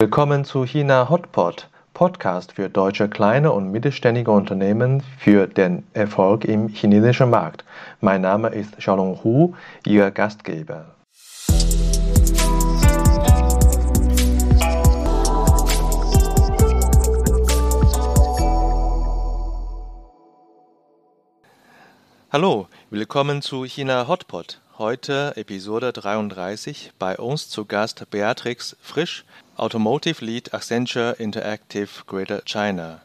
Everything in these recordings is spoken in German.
Willkommen zu China Hotpot, Podcast für deutsche kleine und mittelständige Unternehmen für den Erfolg im chinesischen Markt. Mein Name ist Xiaolong Hu, Ihr Gastgeber. Hallo, willkommen zu China Hotpot. Heute Episode 33. Bei uns zu Gast Beatrix Frisch, Automotive Lead Accenture Interactive Greater China.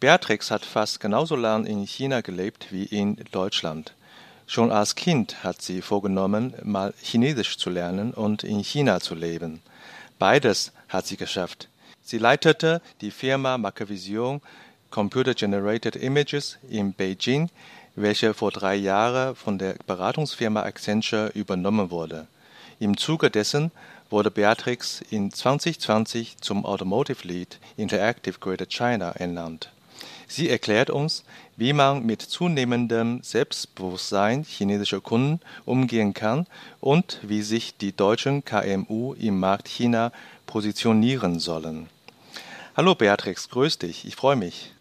Beatrix hat fast genauso lang in China gelebt wie in Deutschland. Schon als Kind hat sie vorgenommen, mal Chinesisch zu lernen und in China zu leben. Beides hat sie geschafft. Sie leitete die Firma Macrovision Computer Generated Images in Beijing welche vor drei Jahren von der Beratungsfirma Accenture übernommen wurde. Im Zuge dessen wurde Beatrix in 2020 zum Automotive Lead Interactive Greater China ernannt. Sie erklärt uns, wie man mit zunehmendem Selbstbewusstsein chinesischer Kunden umgehen kann und wie sich die deutschen KMU im Markt China positionieren sollen. Hallo Beatrix, grüß dich, ich freue mich.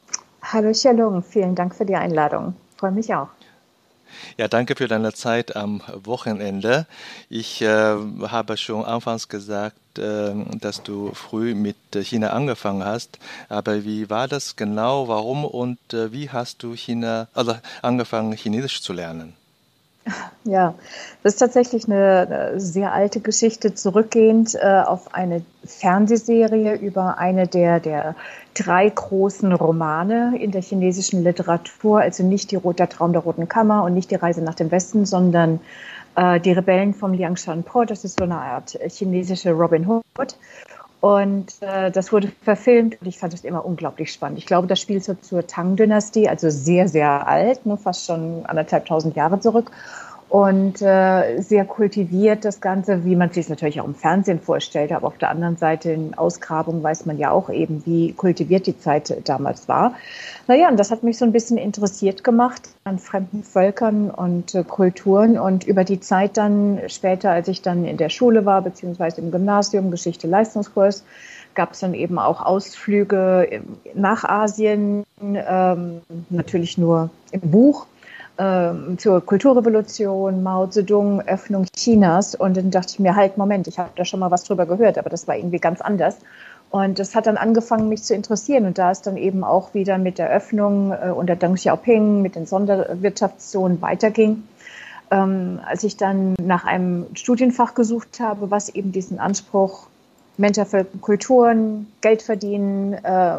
Hallo Shalom, vielen Dank für die Einladung freue mich auch. Ja, danke für deine Zeit am Wochenende. Ich äh, habe schon anfangs gesagt, äh, dass du früh mit China angefangen hast. Aber wie war das genau? Warum und äh, wie hast du China, also angefangen, Chinesisch zu lernen? Ja, das ist tatsächlich eine sehr alte Geschichte, zurückgehend äh, auf eine Fernsehserie über eine der, der drei großen Romane in der chinesischen Literatur, also nicht die, der Traum der Roten Kammer und nicht die Reise nach dem Westen, sondern äh, die Rebellen vom Liangshan Po. Das ist so eine Art chinesische Robin Hood. Und äh, das wurde verfilmt und ich fand das immer unglaublich spannend. Ich glaube, das spielt so zur Tang-Dynastie, also sehr, sehr alt, nur fast schon anderthalb tausend Jahre zurück und äh, sehr kultiviert das Ganze, wie man sich es natürlich auch im Fernsehen vorstellt. Aber auf der anderen Seite in Ausgrabungen weiß man ja auch eben, wie kultiviert die Zeit damals war. Naja, und das hat mich so ein bisschen interessiert gemacht an fremden Völkern und äh, Kulturen. Und über die Zeit dann später, als ich dann in der Schule war, beziehungsweise im Gymnasium, Geschichte, Leistungskurs, gab es dann eben auch Ausflüge nach Asien, ähm, natürlich nur im Buch ähm, zur Kulturrevolution, Mao Zedong, Öffnung Chinas. Und dann dachte ich mir, halt, Moment, ich habe da schon mal was drüber gehört, aber das war irgendwie ganz anders. Und das hat dann angefangen, mich zu interessieren. Und da es dann eben auch wieder mit der Öffnung äh, unter Deng Xiaoping, mit den Sonderwirtschaftszonen weiterging, ähm, als ich dann nach einem Studienfach gesucht habe, was eben diesen Anspruch Mensch, Kulturen, Geld verdienen, äh,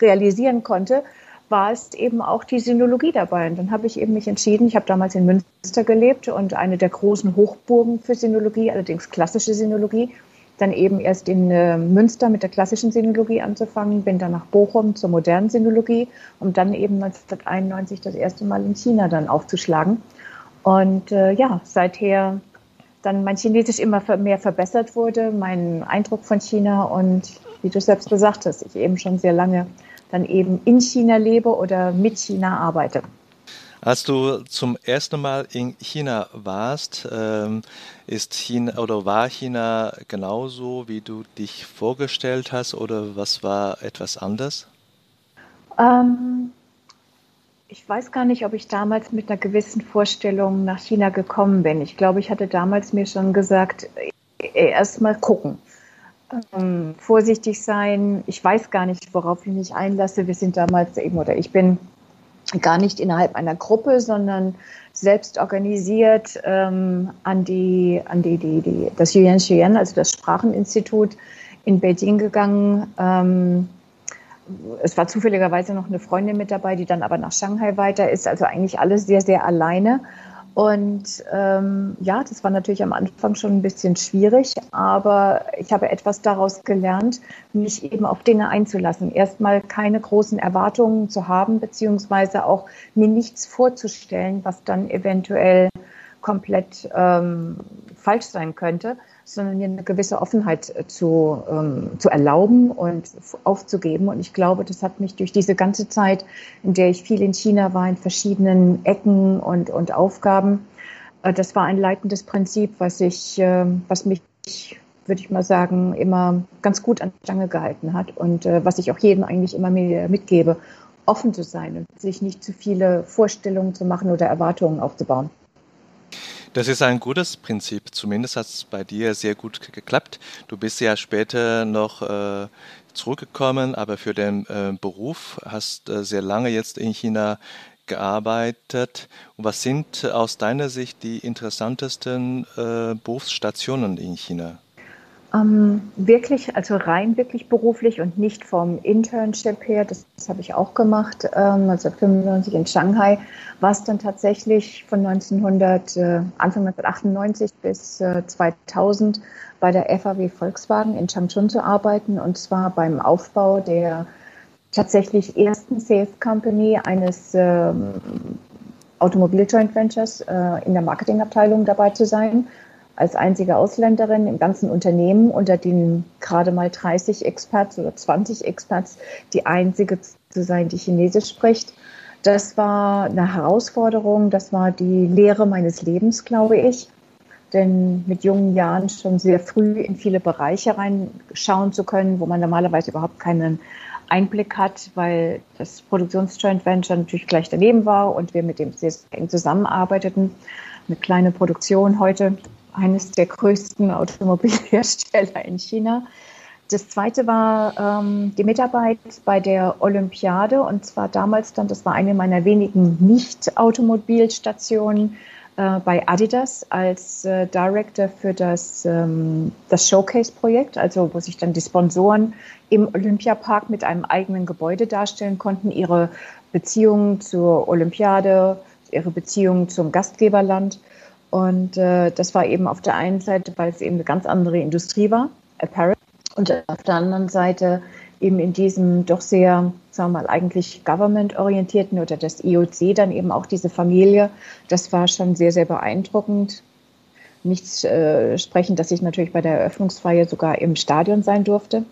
realisieren konnte, war es eben auch die Sinologie dabei. Und dann habe ich eben mich entschieden, ich habe damals in Münster gelebt und eine der großen Hochburgen für Sinologie, allerdings klassische Sinologie, dann eben erst in äh, Münster mit der klassischen Sinologie anzufangen, bin dann nach Bochum zur modernen Sinologie, um dann eben 1991 das erste Mal in China dann aufzuschlagen. Und äh, ja, seither dann mein Chinesisch immer mehr verbessert wurde, mein Eindruck von China und wie du selbst gesagt hast, ich eben schon sehr lange dann eben in China lebe oder mit China arbeite. Als du zum ersten Mal in China warst, ähm, ist China oder war China genauso, wie du dich vorgestellt hast, oder was war etwas anders? Ähm, ich weiß gar nicht, ob ich damals mit einer gewissen Vorstellung nach China gekommen bin. Ich glaube, ich hatte damals mir schon gesagt, erst mal gucken ähm, vorsichtig sein. Ich weiß gar nicht, worauf ich mich einlasse. Wir sind damals eben, oder ich bin gar nicht innerhalb einer Gruppe, sondern selbst organisiert ähm, an die, an die, die, die, das Yuan Xuyen, also das Spracheninstitut in Beijing gegangen. Ähm, es war zufälligerweise noch eine Freundin mit dabei, die dann aber nach Shanghai weiter ist. Also eigentlich alles sehr, sehr alleine. Und ähm, ja, das war natürlich am Anfang schon ein bisschen schwierig, aber ich habe etwas daraus gelernt, mich eben auf Dinge einzulassen. Erstmal keine großen Erwartungen zu haben, beziehungsweise auch mir nichts vorzustellen, was dann eventuell komplett ähm, falsch sein könnte, sondern mir eine gewisse Offenheit äh, zu, ähm, zu erlauben und aufzugeben. Und ich glaube, das hat mich durch diese ganze Zeit, in der ich viel in China war, in verschiedenen Ecken und, und Aufgaben, äh, das war ein leitendes Prinzip, was ich, äh, was mich würde ich mal sagen, immer ganz gut an Stange gehalten hat und äh, was ich auch jedem eigentlich immer mir mitgebe, offen zu sein und sich nicht zu viele Vorstellungen zu machen oder Erwartungen aufzubauen. Das ist ein gutes Prinzip. Zumindest hat es bei dir sehr gut geklappt. Du bist ja später noch äh, zurückgekommen, aber für den äh, Beruf hast äh, sehr lange jetzt in China gearbeitet. Und was sind aus deiner Sicht die interessantesten äh, Berufsstationen in China? Ähm, wirklich, also rein wirklich beruflich und nicht vom Internship her, das, das habe ich auch gemacht, ähm, 1995 in Shanghai, war es dann tatsächlich von 1900, äh, Anfang 1998 bis äh, 2000 bei der FAW Volkswagen in Changchun zu arbeiten und zwar beim Aufbau der tatsächlich ersten Sales Company eines ähm, Automobil Joint Ventures äh, in der Marketingabteilung dabei zu sein als einzige Ausländerin im ganzen Unternehmen unter den gerade mal 30 Experts oder 20 Experts die einzige zu sein, die Chinesisch spricht. Das war eine Herausforderung, das war die Lehre meines Lebens, glaube ich. Denn mit jungen Jahren schon sehr früh in viele Bereiche reinschauen zu können, wo man normalerweise überhaupt keinen Einblick hat, weil das Produktionsjoint Venture natürlich gleich daneben war und wir mit dem sehr eng zusammenarbeiteten. Eine kleine Produktion heute eines der größten Automobilhersteller in China. Das zweite war ähm, die Mitarbeit bei der Olympiade und zwar damals dann, das war eine meiner wenigen Nicht-Automobilstationen äh, bei Adidas als äh, Director für das, ähm, das Showcase-Projekt, also wo sich dann die Sponsoren im Olympiapark mit einem eigenen Gebäude darstellen konnten, ihre Beziehungen zur Olympiade, ihre Beziehungen zum Gastgeberland. Und äh, das war eben auf der einen Seite, weil es eben eine ganz andere Industrie war, Apparel, und auf der anderen Seite eben in diesem doch sehr, sagen wir mal, eigentlich government-orientierten oder das IOC dann eben auch diese Familie. Das war schon sehr, sehr beeindruckend. Nichts äh, sprechen, dass ich natürlich bei der Eröffnungsfeier sogar im Stadion sein durfte.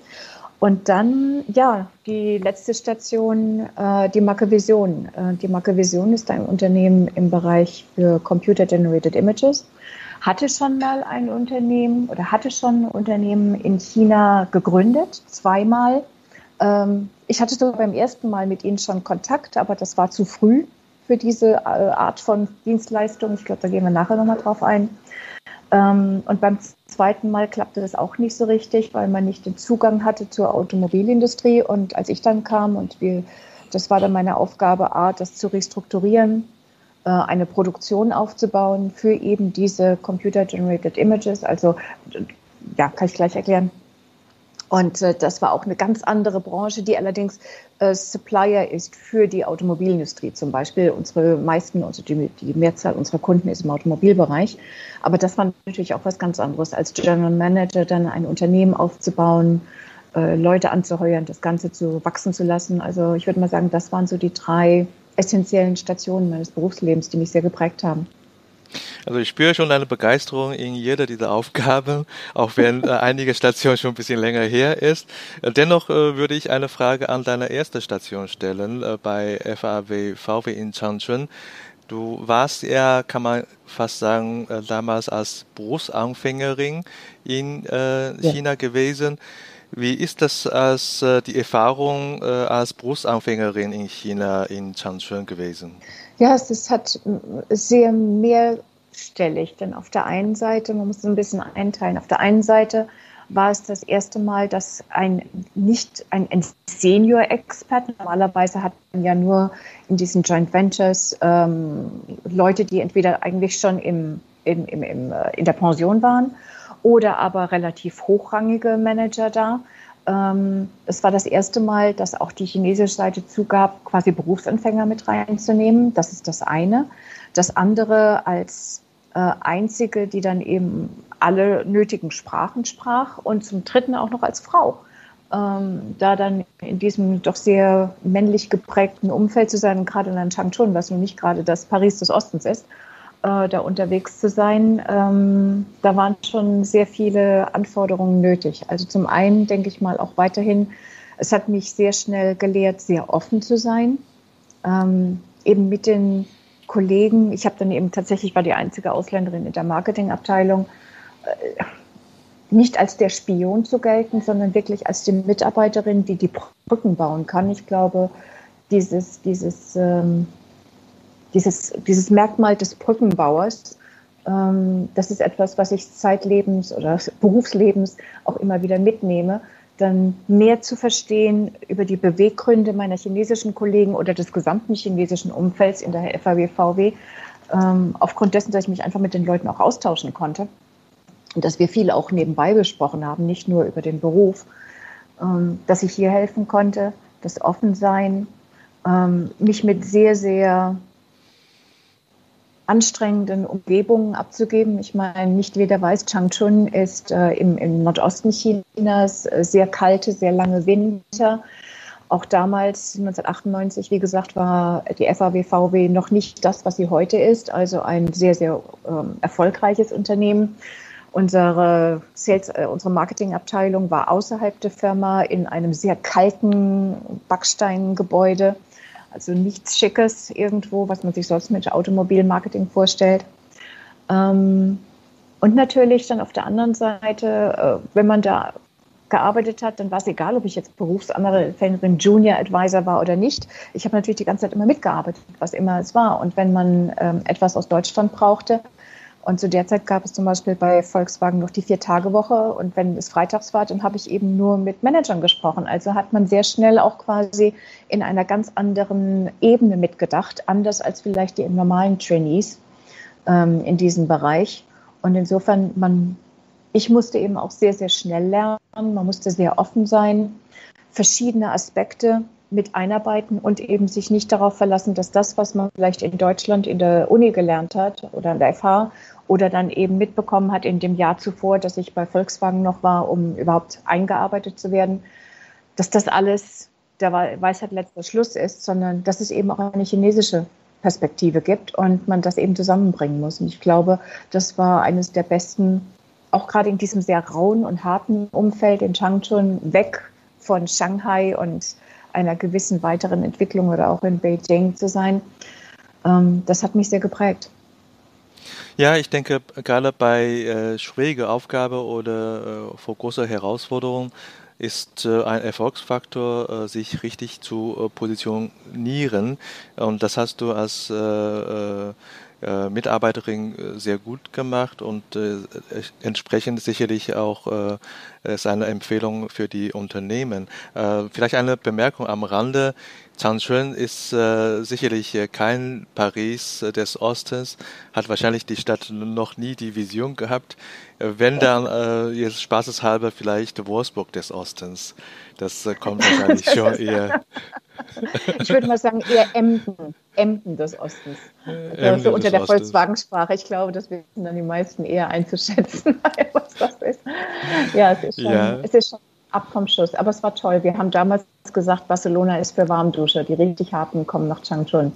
Und dann, ja, die letzte Station, äh, die Marke Vision. Äh, die Marke Vision ist ein Unternehmen im Bereich für Computer Generated Images. Hatte schon mal ein Unternehmen oder hatte schon ein Unternehmen in China gegründet, zweimal. Ähm, ich hatte sogar beim ersten Mal mit ihnen schon Kontakt, aber das war zu früh für diese äh, Art von Dienstleistung. Ich glaube, da gehen wir nachher nochmal drauf ein. Ähm, und beim zweiten Mal klappte das auch nicht so richtig, weil man nicht den Zugang hatte zur Automobilindustrie. Und als ich dann kam und wir, das war dann meine Aufgabe, A, das zu restrukturieren, äh, eine Produktion aufzubauen für eben diese Computer-Generated Images. Also, ja, kann ich gleich erklären. Und äh, das war auch eine ganz andere Branche, die allerdings äh, Supplier ist für die Automobilindustrie zum Beispiel. Unsere meisten, also die, die Mehrzahl unserer Kunden ist im Automobilbereich. Aber das war natürlich auch was ganz anderes, als General Manager dann ein Unternehmen aufzubauen, äh, Leute anzuheuern, das Ganze zu wachsen zu lassen. Also ich würde mal sagen, das waren so die drei essentiellen Stationen meines Berufslebens, die mich sehr geprägt haben. Also ich spüre schon eine Begeisterung in jeder dieser Aufgaben, auch wenn äh, einige Stationen schon ein bisschen länger her ist. Äh, dennoch äh, würde ich eine Frage an deine erste Station stellen bei FAW VW in Changchun. Du warst ja, kann man fast sagen, damals als Berufsanfängerin in China ja. gewesen. Wie ist das als die Erfahrung als Berufsanfängerin in China in Changchun gewesen? Ja, es hat sehr mehrstellig, denn auf der einen Seite, man muss es ein bisschen einteilen, auf der einen Seite war es das erste Mal, dass ein nicht ein, ein Senior-Expert, normalerweise hat man ja nur in diesen Joint Ventures ähm, Leute, die entweder eigentlich schon im, im, im, im, äh, in der Pension waren oder aber relativ hochrangige Manager da. Ähm, es war das erste Mal, dass auch die chinesische Seite zugab, quasi Berufsanfänger mit reinzunehmen. Das ist das eine. Das andere als äh, einzige, die dann eben alle nötigen Sprachen sprach und zum dritten auch noch als Frau. Ähm, da dann in diesem doch sehr männlich geprägten Umfeld zu sein, gerade in Changchun, was nun nicht gerade das Paris des Ostens ist, äh, da unterwegs zu sein, ähm, da waren schon sehr viele Anforderungen nötig. Also zum einen denke ich mal auch weiterhin, es hat mich sehr schnell gelehrt, sehr offen zu sein, ähm, eben mit den Kollegen. Ich habe dann eben tatsächlich war die einzige Ausländerin in der Marketingabteilung. Äh, nicht als der Spion zu gelten, sondern wirklich als die Mitarbeiterin, die die Brücken bauen kann. Ich glaube, dieses, dieses, ähm, dieses, dieses Merkmal des Brückenbauers, ähm, das ist etwas, was ich zeitlebens oder Berufslebens auch immer wieder mitnehme, dann mehr zu verstehen über die Beweggründe meiner chinesischen Kollegen oder des gesamten chinesischen Umfelds in der FAW-VW, ähm, aufgrund dessen, dass ich mich einfach mit den Leuten auch austauschen konnte. Und dass wir viel auch nebenbei besprochen haben, nicht nur über den Beruf, ähm, dass ich hier helfen konnte, das Offensein, ähm, mich mit sehr, sehr anstrengenden Umgebungen abzugeben. Ich meine, nicht jeder weiß, Changchun ist äh, im, im, Nordosten Chinas äh, sehr kalte, sehr lange Winter. Auch damals, 1998, wie gesagt, war die FAW-VW noch nicht das, was sie heute ist, also ein sehr, sehr ähm, erfolgreiches Unternehmen. Unsere, Sales, äh, unsere Marketingabteilung war außerhalb der Firma in einem sehr kalten Backsteingebäude. Also nichts Schickes irgendwo, was man sich sonst mit Automobilmarketing vorstellt. Ähm, und natürlich dann auf der anderen Seite, äh, wenn man da gearbeitet hat, dann war es egal, ob ich jetzt Berufsanwältin, Junior Advisor war oder nicht. Ich habe natürlich die ganze Zeit immer mitgearbeitet, was immer es war. Und wenn man ähm, etwas aus Deutschland brauchte, und zu der Zeit gab es zum Beispiel bei Volkswagen noch die Vier-Tage-Woche. Und wenn es freitags war, dann habe ich eben nur mit Managern gesprochen. Also hat man sehr schnell auch quasi in einer ganz anderen Ebene mitgedacht, anders als vielleicht die normalen Trainees ähm, in diesem Bereich. Und insofern, man, ich musste eben auch sehr, sehr schnell lernen. Man musste sehr offen sein, verschiedene Aspekte mit einarbeiten und eben sich nicht darauf verlassen, dass das, was man vielleicht in Deutschland in der Uni gelernt hat oder in der FH oder dann eben mitbekommen hat in dem Jahr zuvor, dass ich bei Volkswagen noch war, um überhaupt eingearbeitet zu werden, dass das alles der Weisheit letzter Schluss ist, sondern dass es eben auch eine chinesische Perspektive gibt und man das eben zusammenbringen muss. Und ich glaube, das war eines der besten, auch gerade in diesem sehr rauen und harten Umfeld in Changchun, weg von Shanghai und einer gewissen weiteren Entwicklung oder auch in Beijing zu sein. Ähm, das hat mich sehr geprägt. Ja, ich denke, gerade bei äh, schwieriger Aufgabe oder äh, vor großer Herausforderung ist äh, ein Erfolgsfaktor, äh, sich richtig zu äh, positionieren. Und das hast du als äh, äh, Mitarbeiterin sehr gut gemacht und entsprechend sicherlich auch ist eine Empfehlung für die Unternehmen. Äh, vielleicht eine Bemerkung am Rande. Changchun ist äh, sicherlich kein Paris des Ostens, hat wahrscheinlich die Stadt noch nie die Vision gehabt. Wenn dann äh, jetzt spaßeshalber vielleicht Wolfsburg des Ostens. Das äh, kommt wahrscheinlich schon eher. Ich würde mal sagen, eher Emden, Emden des Ostens. Also so unter der Volkswagen-Sprache. Ich glaube, das wissen dann die meisten eher einzuschätzen, was das ist. Ja, es ist schon, ja. es ist schon ab vom Schuss. Aber es war toll. Wir haben damals gesagt, Barcelona ist für Warmduscher. Die richtig harten kommen nach Changchun.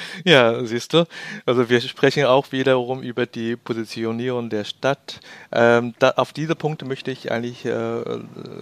Ja, siehst du. Also wir sprechen auch wiederum über die Positionierung der Stadt. Ähm, da, auf diese Punkte möchte ich eigentlich äh,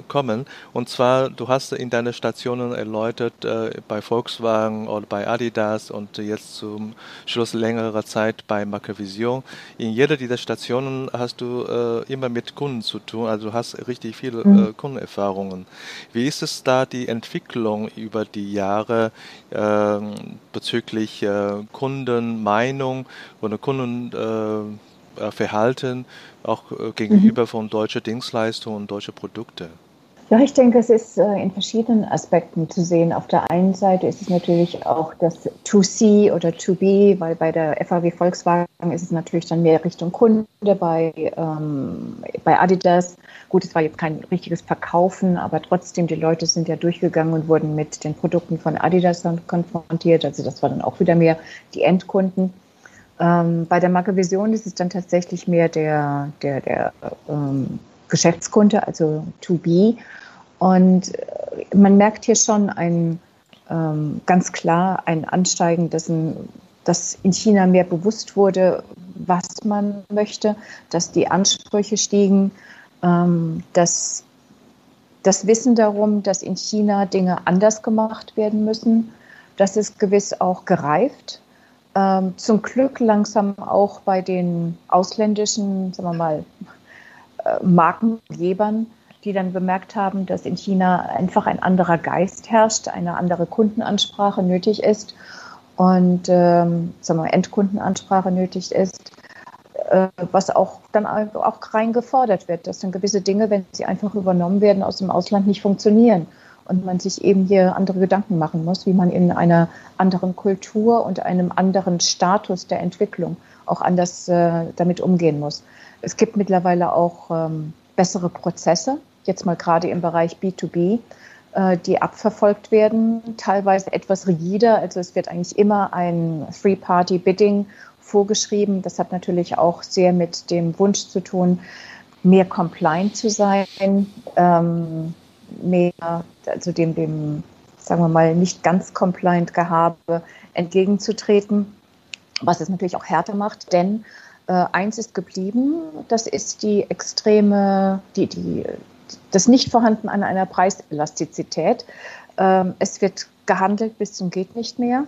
kommen. Und zwar, du hast in deinen Stationen erläutert, äh, bei Volkswagen oder bei Adidas und jetzt zum Schluss längerer Zeit bei Macrovision. In jeder dieser Stationen hast du äh, immer mit Kunden zu tun, also du hast richtig viele mhm. Äh, Kundenerfahrungen. Wie ist es da die Entwicklung über die Jahre ähm, bezüglich äh, Kundenmeinung oder Kundenverhalten äh, auch äh, gegenüber mhm. von deutschen Dienstleistungen und deutschen Produkten? Ja, ich denke, es ist in verschiedenen Aspekten zu sehen. Auf der einen Seite ist es natürlich auch das To-C oder To-B, weil bei der FAW Volkswagen ist es natürlich dann mehr Richtung Kunde, bei, ähm, bei Adidas. Gut, es war jetzt kein richtiges Verkaufen, aber trotzdem, die Leute sind ja durchgegangen und wurden mit den Produkten von Adidas dann konfrontiert. Also das war dann auch wieder mehr die Endkunden. Ähm, bei der Marke Vision ist es dann tatsächlich mehr der, der, der ähm, Geschäftskunde, also to be. Und äh, man merkt hier schon ein ähm, ganz klar ein Ansteigen, dessen, dass in China mehr bewusst wurde, was man möchte, dass die Ansprüche stiegen, ähm, dass das Wissen darum, dass in China Dinge anders gemacht werden müssen, das ist gewiss auch gereift. Ähm, zum Glück langsam auch bei den ausländischen, sagen wir mal, äh, Markengebern, die dann bemerkt haben, dass in China einfach ein anderer Geist herrscht, eine andere Kundenansprache nötig ist und ähm, sagen wir, Endkundenansprache nötig ist, was auch dann auch rein gefordert wird, dass dann gewisse Dinge, wenn sie einfach übernommen werden, aus dem Ausland nicht funktionieren und man sich eben hier andere Gedanken machen muss, wie man in einer anderen Kultur und einem anderen Status der Entwicklung auch anders äh, damit umgehen muss. Es gibt mittlerweile auch ähm, bessere Prozesse, jetzt mal gerade im Bereich B2B, äh, die abverfolgt werden, teilweise etwas rigider. Also es wird eigentlich immer ein Three-Party-Bidding vorgeschrieben. Das hat natürlich auch sehr mit dem Wunsch zu tun, mehr compliant zu sein, ähm, mehr, also dem, dem, sagen wir mal, nicht ganz compliant Gehabe entgegenzutreten, was es natürlich auch härter macht, denn äh, eins ist geblieben, das ist die extreme, die, die, das Nicht-Vorhanden an einer Preiselastizität. Ähm, es wird gehandelt bis zum geht nicht mehr.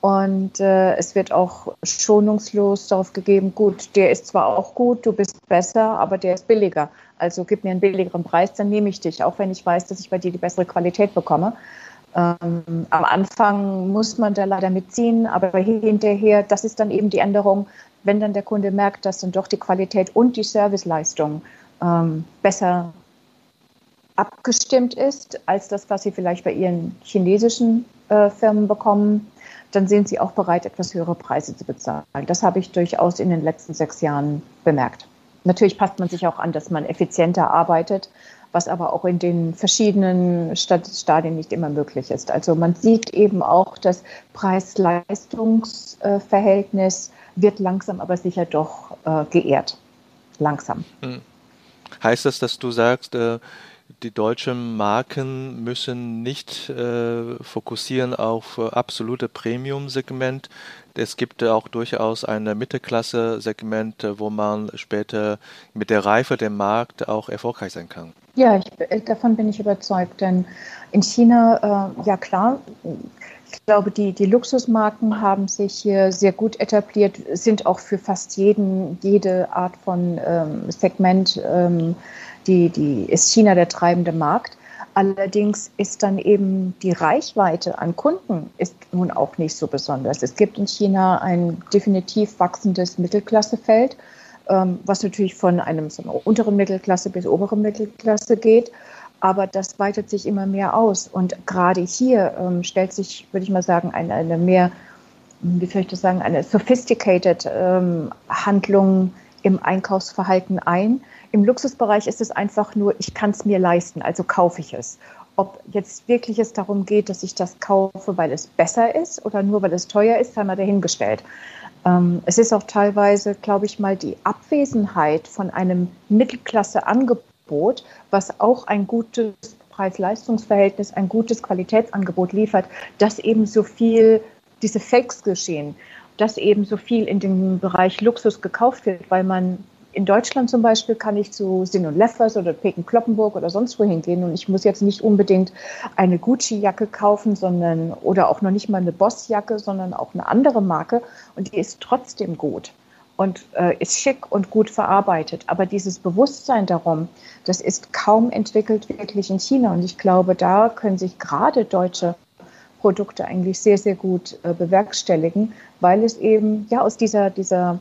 Und äh, es wird auch schonungslos darauf gegeben, gut, der ist zwar auch gut, du bist besser, aber der ist billiger. Also gib mir einen billigeren Preis, dann nehme ich dich, auch wenn ich weiß, dass ich bei dir die bessere Qualität bekomme. Ähm, am Anfang muss man da leider mitziehen, aber hinterher, das ist dann eben die Änderung, wenn dann der Kunde merkt, dass dann doch die Qualität und die Serviceleistung ähm, besser abgestimmt ist als das, was Sie vielleicht bei Ihren chinesischen äh, Firmen bekommen, dann sind Sie auch bereit, etwas höhere Preise zu bezahlen. Das habe ich durchaus in den letzten sechs Jahren bemerkt. Natürlich passt man sich auch an, dass man effizienter arbeitet, was aber auch in den verschiedenen Stadien nicht immer möglich ist. Also man sieht eben auch, das Preis-Leistungs-Verhältnis wird langsam aber sicher doch äh, geehrt. Langsam. Hm. Heißt das, dass du sagst, äh, die deutschen Marken müssen nicht äh, fokussieren auf äh, absolute Premium-Segment. Es gibt auch durchaus ein Mittelklasse-Segment, äh, wo man später mit der Reife der Markt auch erfolgreich sein kann. Ja, ich, äh, davon bin ich überzeugt, denn in China, äh, ja klar, ich glaube, die, die Luxusmarken haben sich hier sehr gut etabliert, sind auch für fast jeden, jede Art von ähm, Segment ähm, die, die ist China der treibende Markt. Allerdings ist dann eben die Reichweite an Kunden ist nun auch nicht so besonders. Es gibt in China ein definitiv wachsendes Mittelklassefeld, ähm, was natürlich von einem so einer unteren Mittelklasse bis oberen Mittelklasse geht. Aber das weitet sich immer mehr aus. Und gerade hier ähm, stellt sich, würde ich mal sagen, eine, eine mehr, wie soll ich das sagen, eine sophisticated ähm, Handlung im Einkaufsverhalten ein, im Luxusbereich ist es einfach nur, ich kann es mir leisten, also kaufe ich es. Ob jetzt wirklich es darum geht, dass ich das kaufe, weil es besser ist oder nur weil es teuer ist, haben wir dahingestellt. Ähm, es ist auch teilweise, glaube ich mal, die Abwesenheit von einem Mittelklasse-Angebot, was auch ein gutes Preis-Leistungs-Verhältnis, ein gutes Qualitätsangebot liefert, dass eben so viel diese Fakes geschehen, dass eben so viel in dem Bereich Luxus gekauft wird, weil man in Deutschland zum Beispiel kann ich zu Sinn und Leffers oder Peken Kloppenburg oder sonst wo hingehen und ich muss jetzt nicht unbedingt eine Gucci-Jacke kaufen, sondern oder auch noch nicht mal eine Boss-Jacke, sondern auch eine andere Marke und die ist trotzdem gut und äh, ist schick und gut verarbeitet. Aber dieses Bewusstsein darum, das ist kaum entwickelt wirklich in China und ich glaube, da können sich gerade deutsche Produkte eigentlich sehr, sehr gut äh, bewerkstelligen, weil es eben ja aus dieser, dieser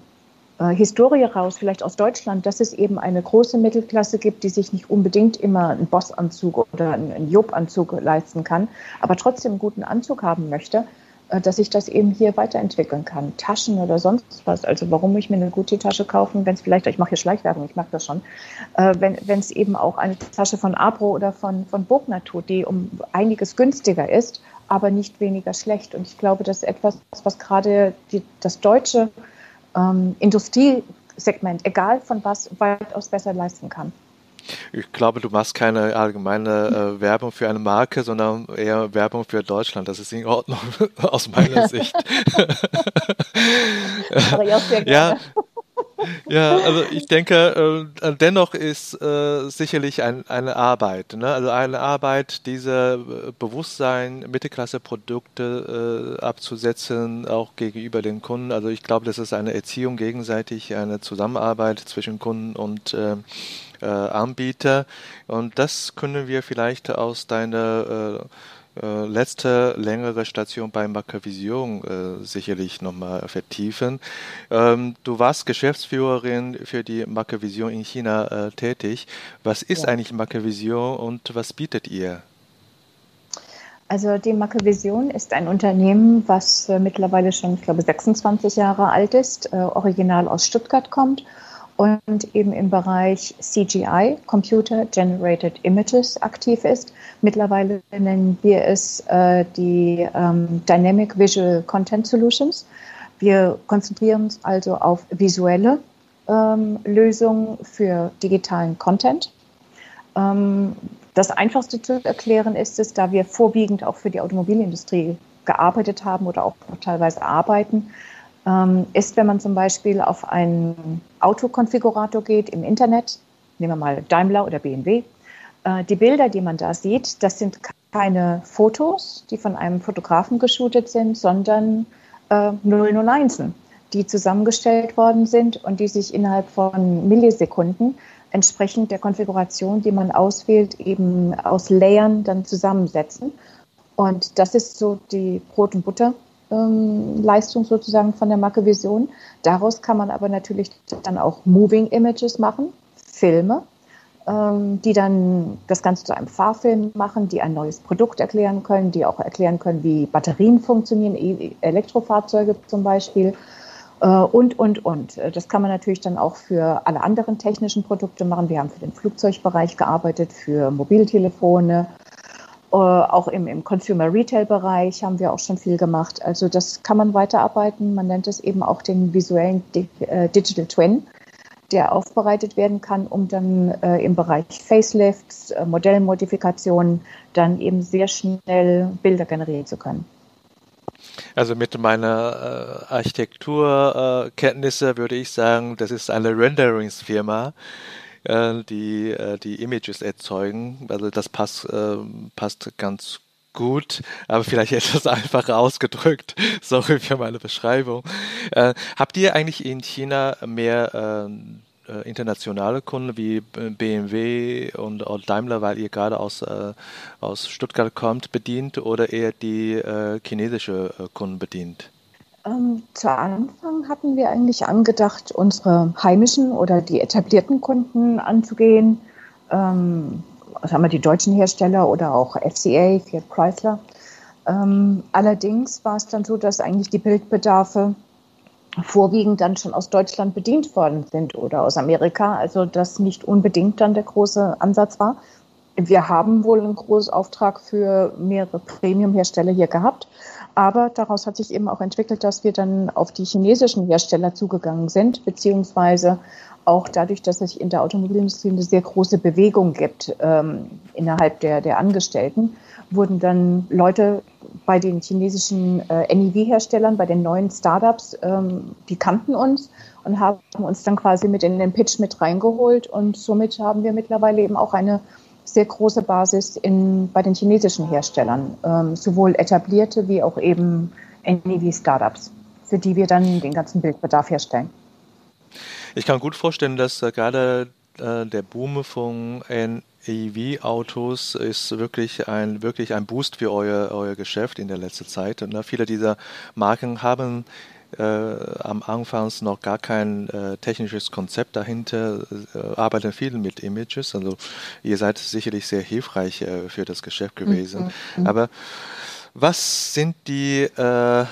äh, Historie raus, vielleicht aus Deutschland, dass es eben eine große Mittelklasse gibt, die sich nicht unbedingt immer einen Bossanzug oder einen Job-Anzug leisten kann, aber trotzdem einen guten Anzug haben möchte, äh, dass ich das eben hier weiterentwickeln kann. Taschen oder sonst was. Also warum ich mir eine Gucci-Tasche kaufen, wenn es vielleicht, ich mache hier Schleichwerbung, ich mag das schon, äh, wenn es eben auch eine Tasche von Abro oder von, von Burgner tut, die um einiges günstiger ist, aber nicht weniger schlecht. Und ich glaube, das ist etwas, was gerade die, das deutsche ähm, Industriesegment, egal von was, weitaus besser leisten kann. Ich glaube, du machst keine allgemeine äh, Werbung für eine Marke, sondern eher Werbung für Deutschland. Das ist in Ordnung aus meiner Sicht. Ja, ja, also ich denke, äh, dennoch ist äh, sicherlich ein, eine Arbeit, ne? also eine Arbeit, diese äh, Bewusstsein, Mittelklasse-Produkte äh, abzusetzen, auch gegenüber den Kunden. Also ich glaube, das ist eine Erziehung gegenseitig, eine Zusammenarbeit zwischen Kunden und Anbieter. Und das können wir vielleicht aus deiner äh, letzte längere Station bei Macrovision äh, sicherlich nochmal vertiefen. Ähm, du warst Geschäftsführerin für die Macrovision in China äh, tätig. Was ist ja. eigentlich Macrovision und was bietet ihr? Also die Macrovision ist ein Unternehmen, was äh, mittlerweile schon, ich glaube, 26 Jahre alt ist, äh, original aus Stuttgart kommt und eben im Bereich CGI, Computer Generated Images, aktiv ist. Mittlerweile nennen wir es äh, die ähm, Dynamic Visual Content Solutions. Wir konzentrieren uns also auf visuelle ähm, Lösungen für digitalen Content. Ähm, das einfachste zu erklären ist es, da wir vorwiegend auch für die Automobilindustrie gearbeitet haben oder auch teilweise arbeiten, ist, wenn man zum Beispiel auf einen Autokonfigurator geht im Internet, nehmen wir mal Daimler oder BMW, äh, die Bilder, die man da sieht, das sind keine Fotos, die von einem Fotografen geshootet sind, sondern äh, 001, die zusammengestellt worden sind und die sich innerhalb von Millisekunden entsprechend der Konfiguration, die man auswählt, eben aus Layern dann zusammensetzen. Und das ist so die Brot- und Butter ähm, Leistung sozusagen von der Marke Vision. Daraus kann man aber natürlich dann auch Moving Images machen, Filme, ähm, die dann das Ganze zu einem Fahrfilm machen, die ein neues Produkt erklären können, die auch erklären können, wie Batterien funktionieren, e-, Elektrofahrzeuge zum Beispiel. Äh, und, und, und. Das kann man natürlich dann auch für alle anderen technischen Produkte machen. Wir haben für den Flugzeugbereich gearbeitet, für Mobiltelefone, äh, auch im, im Consumer-Retail-Bereich haben wir auch schon viel gemacht. Also das kann man weiterarbeiten. Man nennt es eben auch den visuellen äh, Digital Twin, der aufbereitet werden kann, um dann äh, im Bereich Facelifts, äh, Modellmodifikationen dann eben sehr schnell Bilder generieren zu können. Also mit meiner Architekturkenntnisse würde ich sagen, das ist eine Renderingsfirma, äh, die äh, die Images erzeugen. Also das passt, äh, passt ganz gut, aber vielleicht etwas einfacher ausgedrückt. Sorry für meine Beschreibung. Habt ihr eigentlich in China mehr internationale Kunden wie BMW und Daimler, weil ihr gerade aus, äh, aus Stuttgart kommt, bedient oder eher die äh, chinesische Kunden bedient? Ähm, zu Anfang hatten wir eigentlich angedacht, unsere heimischen oder die etablierten Kunden anzugehen. Ähm, sagen wir die deutschen Hersteller oder auch FCA, Fiat Chrysler. Ähm, allerdings war es dann so, dass eigentlich die Bildbedarfe vorwiegend dann schon aus Deutschland bedient worden sind oder aus Amerika. Also das nicht unbedingt dann der große Ansatz war. Wir haben wohl einen großen Auftrag für mehrere Premium-Hersteller hier gehabt. Aber daraus hat sich eben auch entwickelt, dass wir dann auf die chinesischen Hersteller zugegangen sind, beziehungsweise auch dadurch, dass es in der Automobilindustrie eine sehr große Bewegung gibt ähm, innerhalb der, der Angestellten, wurden dann Leute bei den chinesischen äh, NEV-Herstellern, bei den neuen Startups, ähm, die kannten uns und haben uns dann quasi mit in den Pitch mit reingeholt. Und somit haben wir mittlerweile eben auch eine sehr große Basis in, bei den chinesischen Herstellern, ähm, sowohl etablierte wie auch eben NEV-Startups, für die wir dann den ganzen Bildbedarf herstellen. Ich kann gut vorstellen, dass äh, gerade äh, der Boom von NEV-Autos ist wirklich ein, wirklich ein Boost für euer, euer Geschäft in der letzten Zeit. Und äh, viele dieser Marken haben äh, am Anfang noch gar kein äh, technisches Konzept dahinter, äh, arbeiten viel mit Images. Also ihr seid sicherlich sehr hilfreich äh, für das Geschäft gewesen. Mhm. mhm. Aber was sind die äh,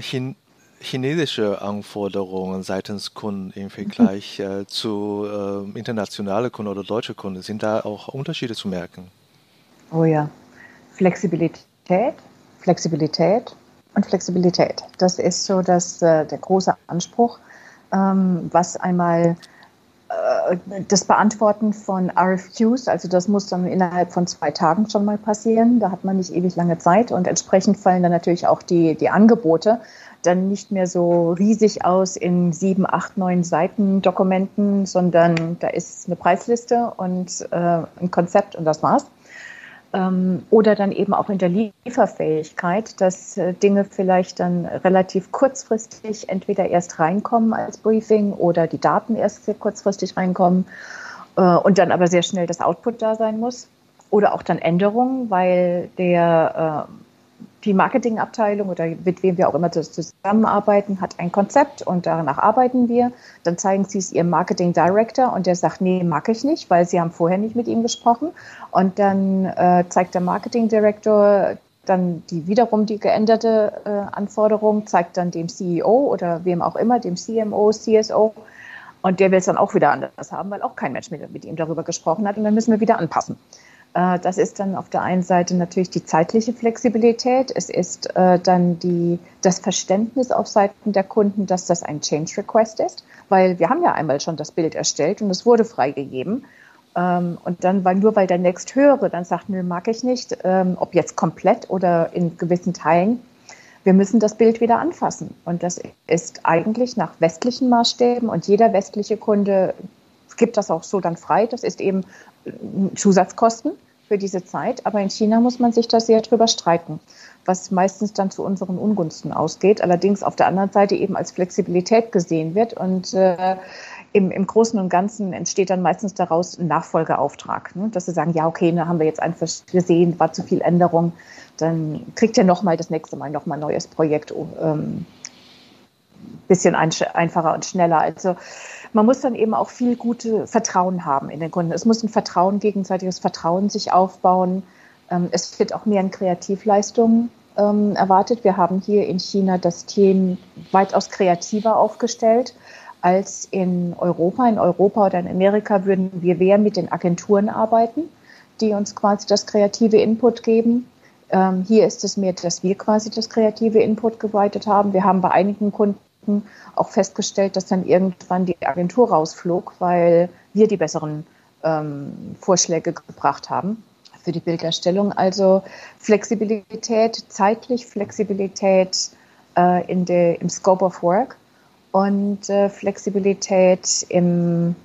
Chin chinesische Anforderungen seitens Kunden im Vergleich mhm. zu äh, internationalen Kunden oder deutschen Kunden? Sind da auch Unterschiede zu merken? Oh ja, Flexibilität, Flexibilität, und Flexibilität. Das ist so das, äh, der große Anspruch, ähm, was einmal äh, das Beantworten von RFQs, also das muss dann innerhalb von zwei Tagen schon mal passieren. Da hat man nicht ewig lange Zeit und entsprechend fallen dann natürlich auch die, die Angebote dann nicht mehr so riesig aus in sieben, acht, neun Seiten Dokumenten, sondern da ist eine Preisliste und äh, ein Konzept und das war's. Ähm, oder dann eben auch in der Lieferfähigkeit, dass äh, Dinge vielleicht dann relativ kurzfristig entweder erst reinkommen als Briefing oder die Daten erst sehr kurzfristig reinkommen äh, und dann aber sehr schnell das Output da sein muss. Oder auch dann Änderungen, weil der äh, die Marketingabteilung oder mit wem wir auch immer zusammenarbeiten, hat ein Konzept und danach arbeiten wir. Dann zeigen sie es ihrem Marketing Director und der sagt, nee, mag ich nicht, weil sie haben vorher nicht mit ihm gesprochen. Und dann äh, zeigt der Marketing Director dann die wiederum die geänderte äh, Anforderung, zeigt dann dem CEO oder wem auch immer, dem CMO, CSO. Und der will es dann auch wieder anders haben, weil auch kein Mensch mit, mit ihm darüber gesprochen hat. Und dann müssen wir wieder anpassen. Äh, das ist dann auf der einen Seite natürlich die zeitliche Flexibilität. Es ist äh, dann die, das Verständnis auf Seiten der Kunden, dass das ein Change Request ist, weil wir haben ja einmal schon das Bild erstellt und es wurde freigegeben. Ähm, und dann, weil nur weil der Next höre, dann sagt, nö, mag ich nicht, ähm, ob jetzt komplett oder in gewissen Teilen. Wir müssen das Bild wieder anfassen. Und das ist eigentlich nach westlichen Maßstäben und jeder westliche Kunde gibt das auch so dann frei. Das ist eben Zusatzkosten für diese Zeit. Aber in China muss man sich da sehr drüber streiten, was meistens dann zu unseren Ungunsten ausgeht. Allerdings auf der anderen Seite eben als Flexibilität gesehen wird. Und äh, im, im Großen und Ganzen entsteht dann meistens daraus ein Nachfolgeauftrag. Ne? Dass sie sagen, ja, okay, da haben wir jetzt einfach gesehen, war zu viel Änderung. Dann kriegt ihr nochmal das nächste Mal nochmal ein neues Projekt. Ähm, bisschen einfacher und schneller. Also man muss dann eben auch viel gute Vertrauen haben in den Kunden. Es muss ein Vertrauen, gegenseitiges Vertrauen sich aufbauen. Ähm, es wird auch mehr in Kreativleistungen ähm, erwartet. Wir haben hier in China das Team weitaus kreativer aufgestellt als in Europa. In Europa oder in Amerika würden wir mehr mit den Agenturen arbeiten, die uns quasi das kreative Input geben. Ähm, hier ist es mehr, dass wir quasi das kreative Input geweitet haben. Wir haben bei einigen Kunden auch festgestellt, dass dann irgendwann die Agentur rausflog, weil wir die besseren ähm, Vorschläge gebracht haben für die Bilderstellung. Also Flexibilität, zeitlich Flexibilität äh, in der, im Scope of Work und äh, Flexibilität im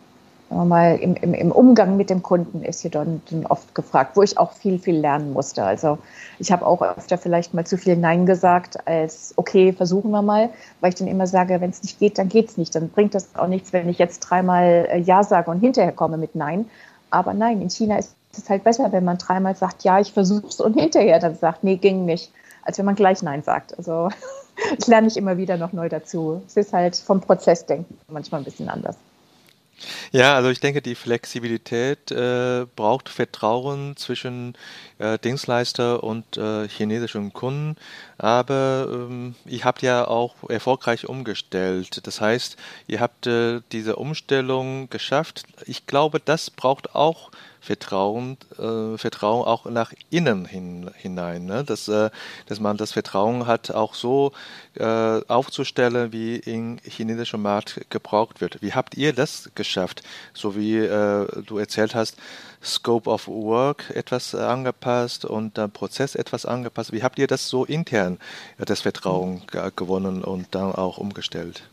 mal im, im, im, Umgang mit dem Kunden ist hier dann, oft gefragt, wo ich auch viel, viel lernen musste. Also ich habe auch öfter vielleicht mal zu viel Nein gesagt als okay, versuchen wir mal, weil ich dann immer sage, wenn es nicht geht, dann geht es nicht. Dann bringt das auch nichts, wenn ich jetzt dreimal äh, Ja sage und hinterher komme mit Nein. Aber nein, in China ist es halt besser, wenn man dreimal sagt, ja, ich versuche es und hinterher dann sagt, nee, ging nicht, als wenn man gleich Nein sagt. Also ich lerne ich immer wieder noch neu dazu. Es ist halt vom Prozessdenken manchmal ein bisschen anders. Ja, also ich denke, die Flexibilität äh, braucht Vertrauen zwischen äh, Dienstleister und äh, chinesischen Kunden. Aber ähm, ihr habt ja auch erfolgreich umgestellt. Das heißt, ihr habt äh, diese Umstellung geschafft. Ich glaube, das braucht auch Vertrauen, äh, Vertrauen auch nach innen hin, hinein, ne? dass, äh, dass man das Vertrauen hat, auch so äh, aufzustellen, wie im chinesischen Markt gebraucht wird. Wie habt ihr das geschafft? So wie äh, du erzählt hast, Scope of Work etwas angepasst und der Prozess etwas angepasst. Wie habt ihr das so intern, äh, das Vertrauen gewonnen und dann auch umgestellt?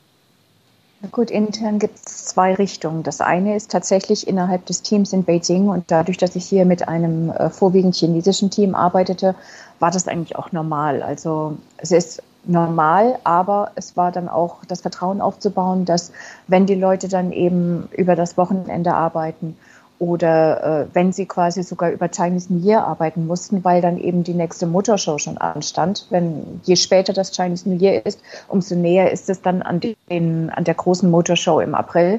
Gut, intern gibt es zwei Richtungen. Das eine ist tatsächlich innerhalb des Teams in Beijing und dadurch, dass ich hier mit einem äh, vorwiegend chinesischen Team arbeitete, war das eigentlich auch normal. Also es ist normal, aber es war dann auch das Vertrauen aufzubauen, dass wenn die Leute dann eben über das Wochenende arbeiten oder äh, wenn sie quasi sogar über Chinese New Year arbeiten mussten, weil dann eben die nächste Motorshow schon anstand. Wenn je später das Chinese New Year ist, umso näher ist es dann an, den, an der großen Motorshow im April.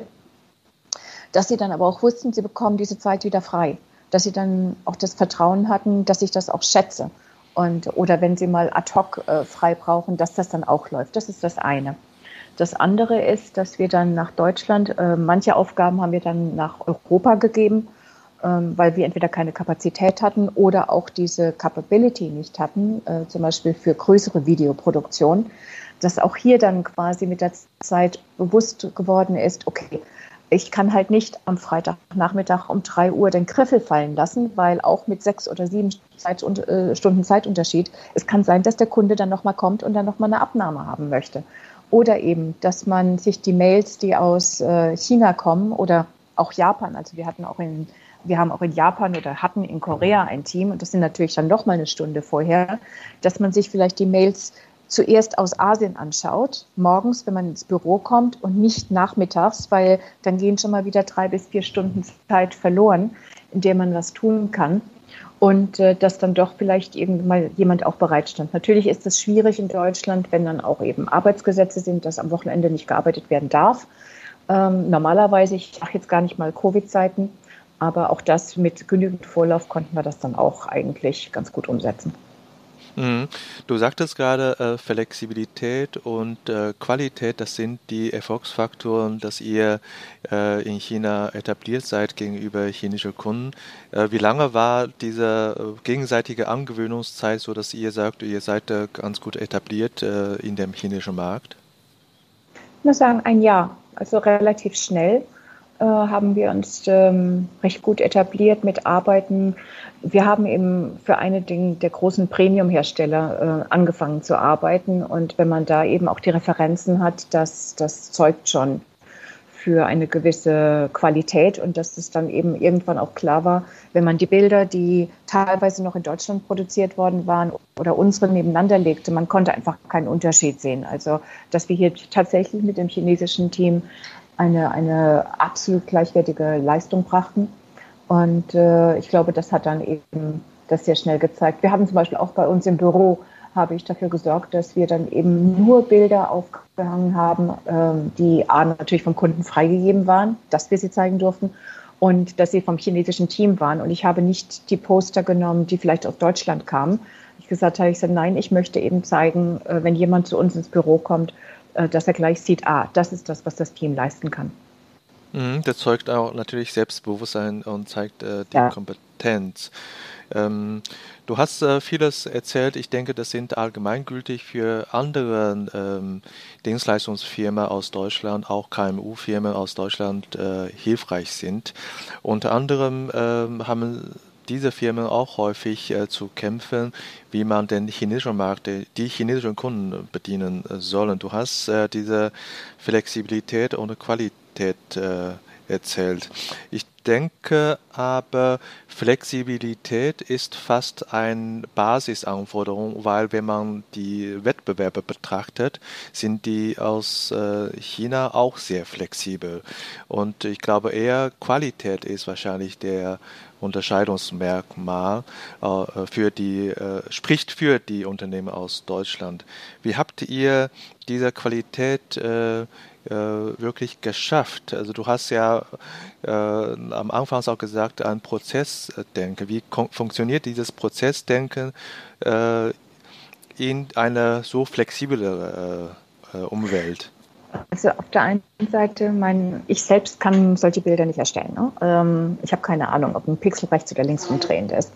Dass sie dann aber auch wussten, sie bekommen diese Zeit wieder frei. Dass sie dann auch das Vertrauen hatten, dass ich das auch schätze. Und, oder wenn sie mal ad hoc äh, frei brauchen, dass das dann auch läuft. Das ist das eine. Das andere ist, dass wir dann nach Deutschland, äh, manche Aufgaben haben wir dann nach Europa gegeben, ähm, weil wir entweder keine Kapazität hatten oder auch diese Capability nicht hatten, äh, zum Beispiel für größere Videoproduktion, dass auch hier dann quasi mit der Zeit bewusst geworden ist, okay, ich kann halt nicht am Freitagnachmittag um drei Uhr den Griffel fallen lassen, weil auch mit sechs oder sieben Zeit, äh, Stunden Zeitunterschied, es kann sein, dass der Kunde dann nochmal kommt und dann nochmal eine Abnahme haben möchte. Oder eben, dass man sich die Mails, die aus äh, China kommen oder auch Japan, also wir hatten auch in, wir haben auch in Japan oder hatten in Korea ein Team und das sind natürlich dann nochmal eine Stunde vorher, dass man sich vielleicht die Mails zuerst aus Asien anschaut, morgens, wenn man ins Büro kommt und nicht nachmittags, weil dann gehen schon mal wieder drei bis vier Stunden Zeit verloren, in der man was tun kann. Und äh, dass dann doch vielleicht irgendwann jemand auch bereitstand. Natürlich ist es schwierig in Deutschland, wenn dann auch eben Arbeitsgesetze sind, dass am Wochenende nicht gearbeitet werden darf. Ähm, normalerweise, ich sage jetzt gar nicht mal Covid-Zeiten, aber auch das mit genügend Vorlauf konnten wir das dann auch eigentlich ganz gut umsetzen. Mhm. Du sagtest gerade, äh, Flexibilität und äh, Qualität, das sind die Erfolgsfaktoren, dass ihr äh, in China etabliert seid gegenüber chinesischen Kunden. Äh, wie lange war diese äh, gegenseitige Angewöhnungszeit, so dass ihr sagt, ihr seid ganz gut etabliert äh, in dem chinesischen Markt? Ich muss sagen, ein Jahr, also relativ schnell haben wir uns ähm, recht gut etabliert mit Arbeiten wir haben eben für eine der großen Premium-Hersteller äh, angefangen zu arbeiten. Und wenn man da eben auch die Referenzen hat, das, das zeugt schon für eine gewisse Qualität und dass es dann eben irgendwann auch klar war, wenn man die Bilder, die teilweise noch in Deutschland produziert worden waren oder unsere nebeneinander legte, man konnte einfach keinen Unterschied sehen. Also, dass wir hier tatsächlich mit dem chinesischen Team eine, eine absolut gleichwertige Leistung brachten. Und äh, ich glaube, das hat dann eben das sehr schnell gezeigt. Wir haben zum Beispiel auch bei uns im Büro habe ich dafür gesorgt, dass wir dann eben nur Bilder aufgehangen haben, ähm, die A, natürlich vom Kunden freigegeben waren, dass wir sie zeigen durften und dass sie vom chinesischen Team waren. Und ich habe nicht die Poster genommen, die vielleicht aus Deutschland kamen. Ich gesagt habe, ich gesagt, nein, ich möchte eben zeigen, äh, wenn jemand zu uns ins Büro kommt, dass er gleich sieht, ah, das ist das, was das Team leisten kann. Mhm, das zeugt auch natürlich Selbstbewusstsein und zeigt äh, die ja. Kompetenz. Ähm, du hast äh, vieles erzählt. Ich denke, das sind allgemeingültig für andere ähm, Dienstleistungsfirmen aus Deutschland, auch KMU-Firmen aus Deutschland äh, hilfreich sind. Unter anderem ähm, haben diese Firmen auch häufig äh, zu kämpfen, wie man den chinesischen Markt, die chinesischen Kunden bedienen äh, sollen. Du hast äh, diese Flexibilität und Qualität äh, erzählt. Ich denke aber, Flexibilität ist fast eine Basisanforderung, weil wenn man die Wettbewerber betrachtet, sind die aus äh, China auch sehr flexibel. Und ich glaube eher Qualität ist wahrscheinlich der Unterscheidungsmerkmal äh, für die, äh, spricht für die Unternehmen aus Deutschland. Wie habt ihr diese Qualität äh, äh, wirklich geschafft? Also du hast ja äh, am Anfang auch gesagt, ein Prozessdenken. Wie funktioniert dieses Prozessdenken äh, in einer so flexiblen äh, Umwelt? Also auf der einen Seite, mein, ich selbst kann solche Bilder nicht erstellen. Ne? Ähm, ich habe keine Ahnung, ob ein Pixel rechts oder links rumdrehend ist.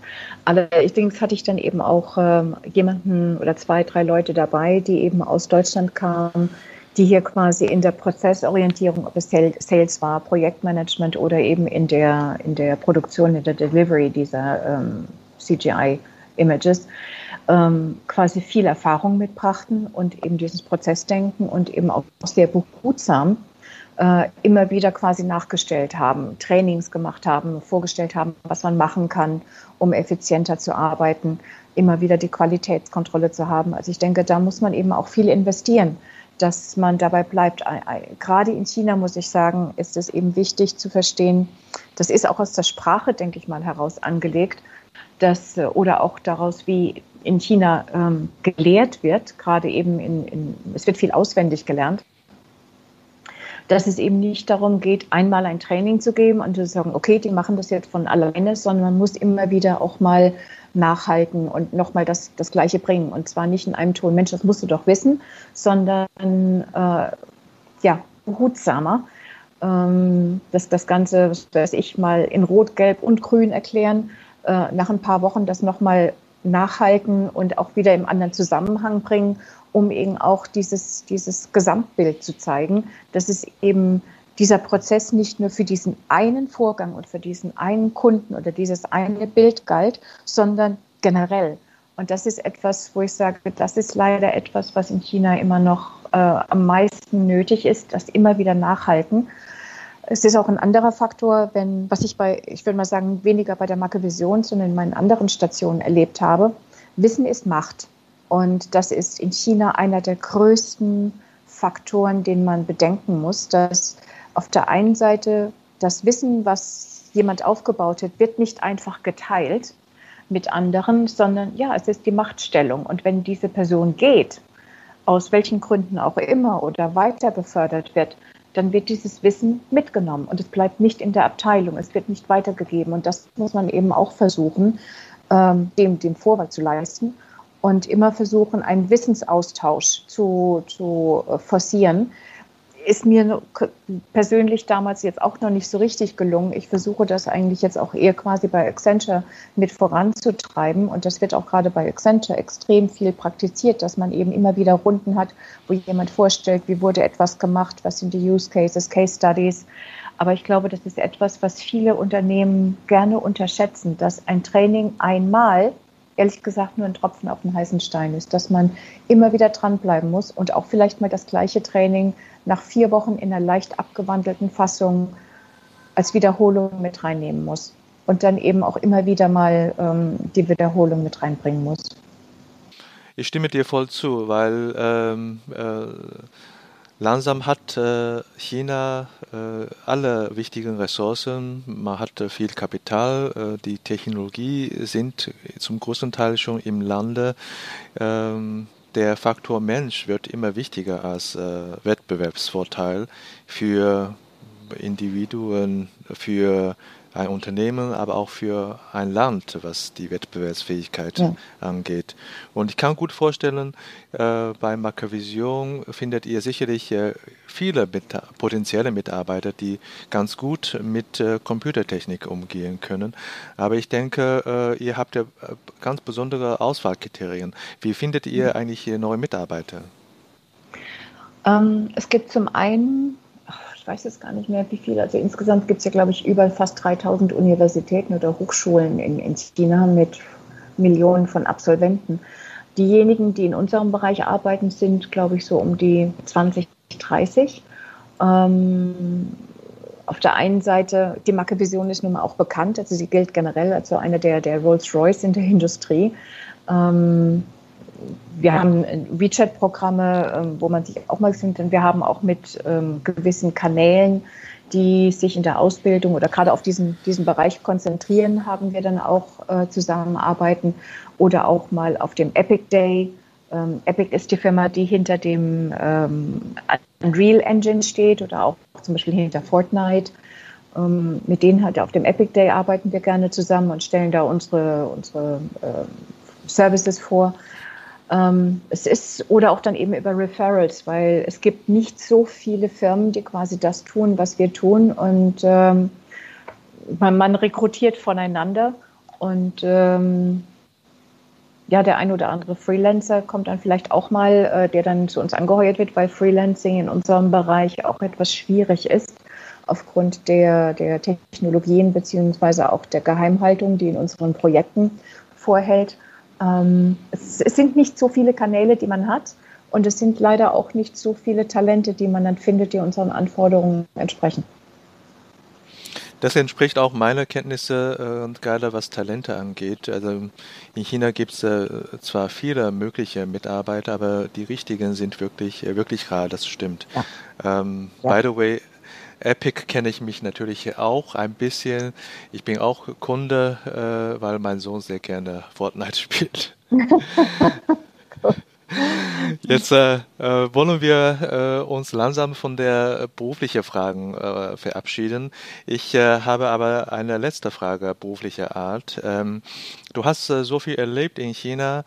Allerdings hatte ich dann eben auch ähm, jemanden oder zwei, drei Leute dabei, die eben aus Deutschland kamen, die hier quasi in der Prozessorientierung, ob es Sales war, Projektmanagement oder eben in der, in der Produktion, in der Delivery dieser ähm, CGI-Images, ähm, quasi viel Erfahrung mitbrachten und eben dieses Prozessdenken und eben auch sehr behutsam äh, immer wieder quasi nachgestellt haben, Trainings gemacht haben, vorgestellt haben, was man machen kann, um effizienter zu arbeiten, immer wieder die Qualitätskontrolle zu haben. Also ich denke, da muss man eben auch viel investieren dass man dabei bleibt. Gerade in China, muss ich sagen, ist es eben wichtig zu verstehen, das ist auch aus der Sprache, denke ich mal, heraus angelegt, dass, oder auch daraus, wie in China ähm, gelehrt wird, gerade eben in, in, es wird viel auswendig gelernt, dass es eben nicht darum geht, einmal ein Training zu geben und zu sagen, okay, die machen das jetzt von alleine, sondern man muss immer wieder auch mal nachhalten und nochmal das, das Gleiche bringen. Und zwar nicht in einem Ton, Mensch, das musst du doch wissen, sondern äh, ja, behutsamer. Ähm, das, das Ganze, was weiß ich, mal in Rot, Gelb und Grün erklären, äh, nach ein paar Wochen das nochmal nachhalten und auch wieder im anderen Zusammenhang bringen, um eben auch dieses, dieses Gesamtbild zu zeigen, dass es eben dieser Prozess nicht nur für diesen einen Vorgang und für diesen einen Kunden oder dieses eine Bild galt, sondern generell. Und das ist etwas, wo ich sage, das ist leider etwas, was in China immer noch äh, am meisten nötig ist, das immer wieder nachhalten. Es ist auch ein anderer Faktor, wenn, was ich bei, ich würde mal sagen, weniger bei der Marke Vision, sondern in meinen anderen Stationen erlebt habe. Wissen ist Macht. Und das ist in China einer der größten Faktoren, den man bedenken muss, dass auf der einen Seite das Wissen, was jemand aufgebaut hat, wird nicht einfach geteilt mit anderen, sondern ja, es ist die Machtstellung. Und wenn diese Person geht, aus welchen Gründen auch immer oder weiter befördert wird, dann wird dieses Wissen mitgenommen und es bleibt nicht in der Abteilung, es wird nicht weitergegeben. Und das muss man eben auch versuchen, ähm, dem, dem Vorwärts zu leisten und immer versuchen, einen Wissensaustausch zu, zu äh, forcieren. Ist mir persönlich damals jetzt auch noch nicht so richtig gelungen. Ich versuche das eigentlich jetzt auch eher quasi bei Accenture mit voranzutreiben. Und das wird auch gerade bei Accenture extrem viel praktiziert, dass man eben immer wieder Runden hat, wo jemand vorstellt, wie wurde etwas gemacht, was sind die Use Cases, Case Studies. Aber ich glaube, das ist etwas, was viele Unternehmen gerne unterschätzen, dass ein Training einmal ehrlich gesagt nur ein Tropfen auf den heißen Stein ist, dass man immer wieder dranbleiben muss und auch vielleicht mal das gleiche Training nach vier Wochen in einer leicht abgewandelten Fassung als Wiederholung mit reinnehmen muss und dann eben auch immer wieder mal ähm, die Wiederholung mit reinbringen muss. Ich stimme dir voll zu, weil ähm, äh, Langsam hat äh, China äh, alle wichtigen Ressourcen. Man hat äh, viel Kapital. die Technologie sind zum größten Teil schon im Lande. Ähm, der Faktor Mensch wird immer wichtiger als Wettbewerbsvorteil für Individuen, für ein Unternehmen, aber auch für ein Land, was die Wettbewerbsfähigkeit ja. angeht. Und ich kann gut vorstellen, äh, bei Macavision findet ihr sicherlich äh, viele mit, potenzielle Mitarbeiter, die ganz gut mit äh, Computertechnik umgehen können. Aber ich denke, äh, ihr habt ja äh, ganz besondere Auswahlkriterien. Wie findet ihr eigentlich neue Mitarbeiter? Ähm, es gibt zum einen weiß jetzt gar nicht mehr, wie viel. Also insgesamt gibt es ja, glaube ich, über fast 3000 Universitäten oder Hochschulen in, in China mit Millionen von Absolventen. Diejenigen, die in unserem Bereich arbeiten, sind, glaube ich, so um die 20, 30. Ähm, auf der einen Seite, die Marke Vision ist nun mal auch bekannt, also sie gilt generell als so eine der, der Rolls-Royce in der Industrie. Ähm, wir haben WeChat-Programme, ähm, wo man sich auch mal und wir haben auch mit ähm, gewissen Kanälen, die sich in der Ausbildung oder gerade auf diesen, diesen Bereich konzentrieren, haben wir dann auch äh, zusammenarbeiten oder auch mal auf dem Epic Day. Ähm, Epic ist die Firma, die hinter dem Unreal Engine steht oder auch zum Beispiel hinter Fortnite. Mit denen halt auf dem Epic Day arbeiten wir gerne zusammen und stellen da unsere, unsere äh, Services vor. Ähm, es ist, oder auch dann eben über Referrals, weil es gibt nicht so viele Firmen, die quasi das tun, was wir tun. Und ähm, man, man, rekrutiert voneinander. Und ähm, ja, der ein oder andere Freelancer kommt dann vielleicht auch mal, äh, der dann zu uns angeheuert wird, weil Freelancing in unserem Bereich auch etwas schwierig ist aufgrund der, der Technologien beziehungsweise auch der Geheimhaltung, die in unseren Projekten vorhält. Ähm, es, es, sind nicht so viele Kanäle, die man hat. Und es sind leider auch nicht so viele Talente, die man dann findet, die unseren Anforderungen entsprechen. Das entspricht auch meiner Kenntnisse äh, und gerade was Talente angeht. Also in China gibt es äh, zwar viele mögliche Mitarbeiter, aber die richtigen sind wirklich, äh, wirklich rar, das stimmt. Ja. Ähm, ja. By the way, Epic kenne ich mich natürlich auch ein bisschen. Ich bin auch Kunde, äh, weil mein Sohn sehr gerne Fortnite spielt. Jetzt äh, äh, wollen wir äh, uns langsam von der beruflichen Fragen äh, verabschieden. Ich äh, habe aber eine letzte Frage beruflicher Art. Ähm, du hast äh, so viel erlebt in China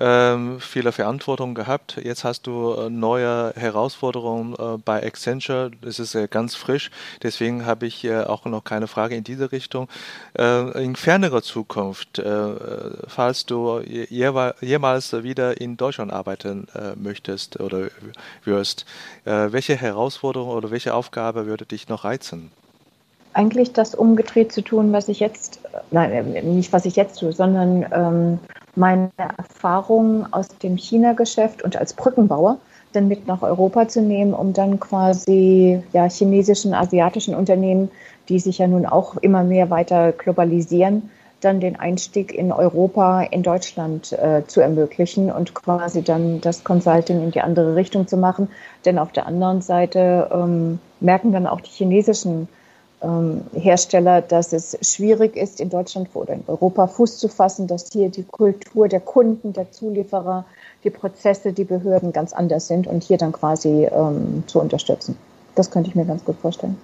ähm, viele Verantwortung gehabt. Jetzt hast du äh, neue Herausforderungen äh, bei Accenture. Das ist äh, ganz frisch. Deswegen habe ich äh, auch noch keine Frage in diese Richtung. Äh, in fernerer Zukunft, äh, falls du je jemals wieder in Deutschland arbeiten möchtest oder wirst. Welche Herausforderung oder welche Aufgabe würde dich noch reizen? Eigentlich das umgedreht zu tun, was ich jetzt, nein, nicht was ich jetzt tue, sondern ähm, meine Erfahrungen aus dem China-Geschäft und als Brückenbauer dann mit nach Europa zu nehmen, um dann quasi ja, chinesischen, asiatischen Unternehmen, die sich ja nun auch immer mehr weiter globalisieren, dann den Einstieg in Europa, in Deutschland äh, zu ermöglichen und quasi dann das Consulting in die andere Richtung zu machen. Denn auf der anderen Seite ähm, merken dann auch die chinesischen Hersteller, dass es schwierig ist, in Deutschland oder in Europa Fuß zu fassen, dass hier die Kultur der Kunden, der Zulieferer, die Prozesse, die Behörden ganz anders sind und hier dann quasi ähm, zu unterstützen. Das könnte ich mir ganz gut vorstellen.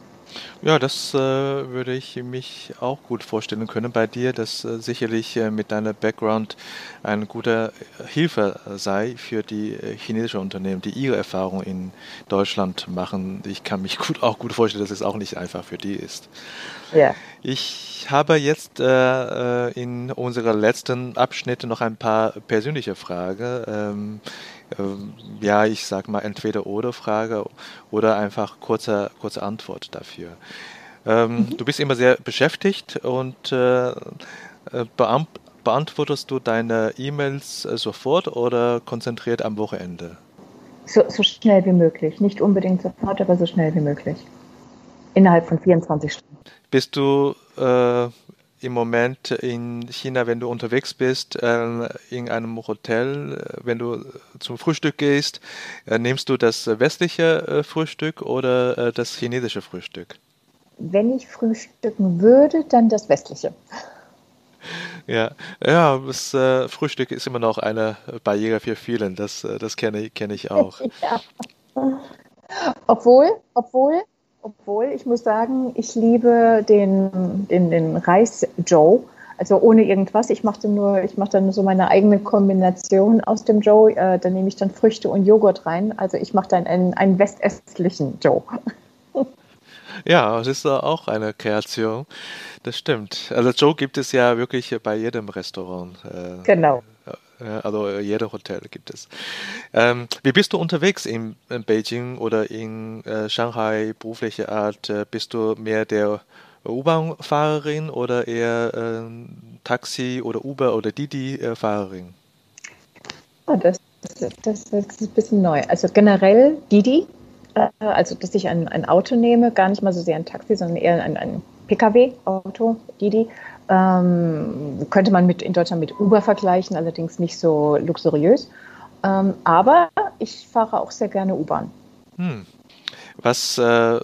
Ja, das äh, würde ich mich auch gut vorstellen können bei dir, dass äh, sicherlich äh, mit deiner Background eine gute Hilfe sei für die äh, chinesischen Unternehmen, die ihre Erfahrungen in Deutschland machen. Ich kann mich gut, auch gut vorstellen, dass es auch nicht einfach für die ist. Ja. Ich habe jetzt äh, äh, in unserer letzten Abschnitte noch ein paar persönliche Fragen. Ähm, ja, ich sag mal entweder oder Frage oder einfach kurze, kurze Antwort dafür. Ähm, mhm. Du bist immer sehr beschäftigt und äh, äh beantwortest du deine E-Mails äh, sofort oder konzentriert am Wochenende? So, so, schnell wie möglich. Nicht unbedingt sofort, aber so schnell wie möglich. Innerhalb von 24 Stunden. Bist du äh, im Moment in China, wenn du unterwegs bist, äh, in einem Hotel, äh, wenn du zum Frühstück gehst, äh, nimmst du das westliche äh, Frühstück oder das chinesische Frühstück? Wenn ich frühstücken würde, dann das westliche. Ja, ja, das äh, Frühstück ist immer noch eine Barriere für vielen. Das, das kenne, kenne ich auch. ja. Obwohl, obwohl obwohl ich muss sagen, ich liebe den, den, den Reis Joe. Also ohne irgendwas. Ich mache dann nur, ich mache dann so meine eigene Kombination aus dem Joe. Äh, da nehme ich dann Früchte und Joghurt rein. Also ich mache dann einen, einen westöstlichen Joe. Ja, das ist auch eine Kreation. Das stimmt. Also Joe gibt es ja wirklich bei jedem Restaurant. Äh, genau. Also äh, jeder Hotel gibt es. Ähm, wie bist du unterwegs in, in Beijing oder in äh, Shanghai berufliche Art? Äh, bist du mehr der U-Bahn-Fahrerin oder eher äh, Taxi oder Uber oder Didi-Fahrerin? Oh, das, das, das, ist ein bisschen neu. Also generell Didi, äh, also dass ich ein, ein Auto nehme, gar nicht mal so sehr ein Taxi, sondern eher ein, ein Pkw-Auto, Didi. Ähm, könnte man mit, in Deutschland mit Uber vergleichen, allerdings nicht so luxuriös. Ähm, aber ich fahre auch sehr gerne U-Bahn. Hm. Was äh,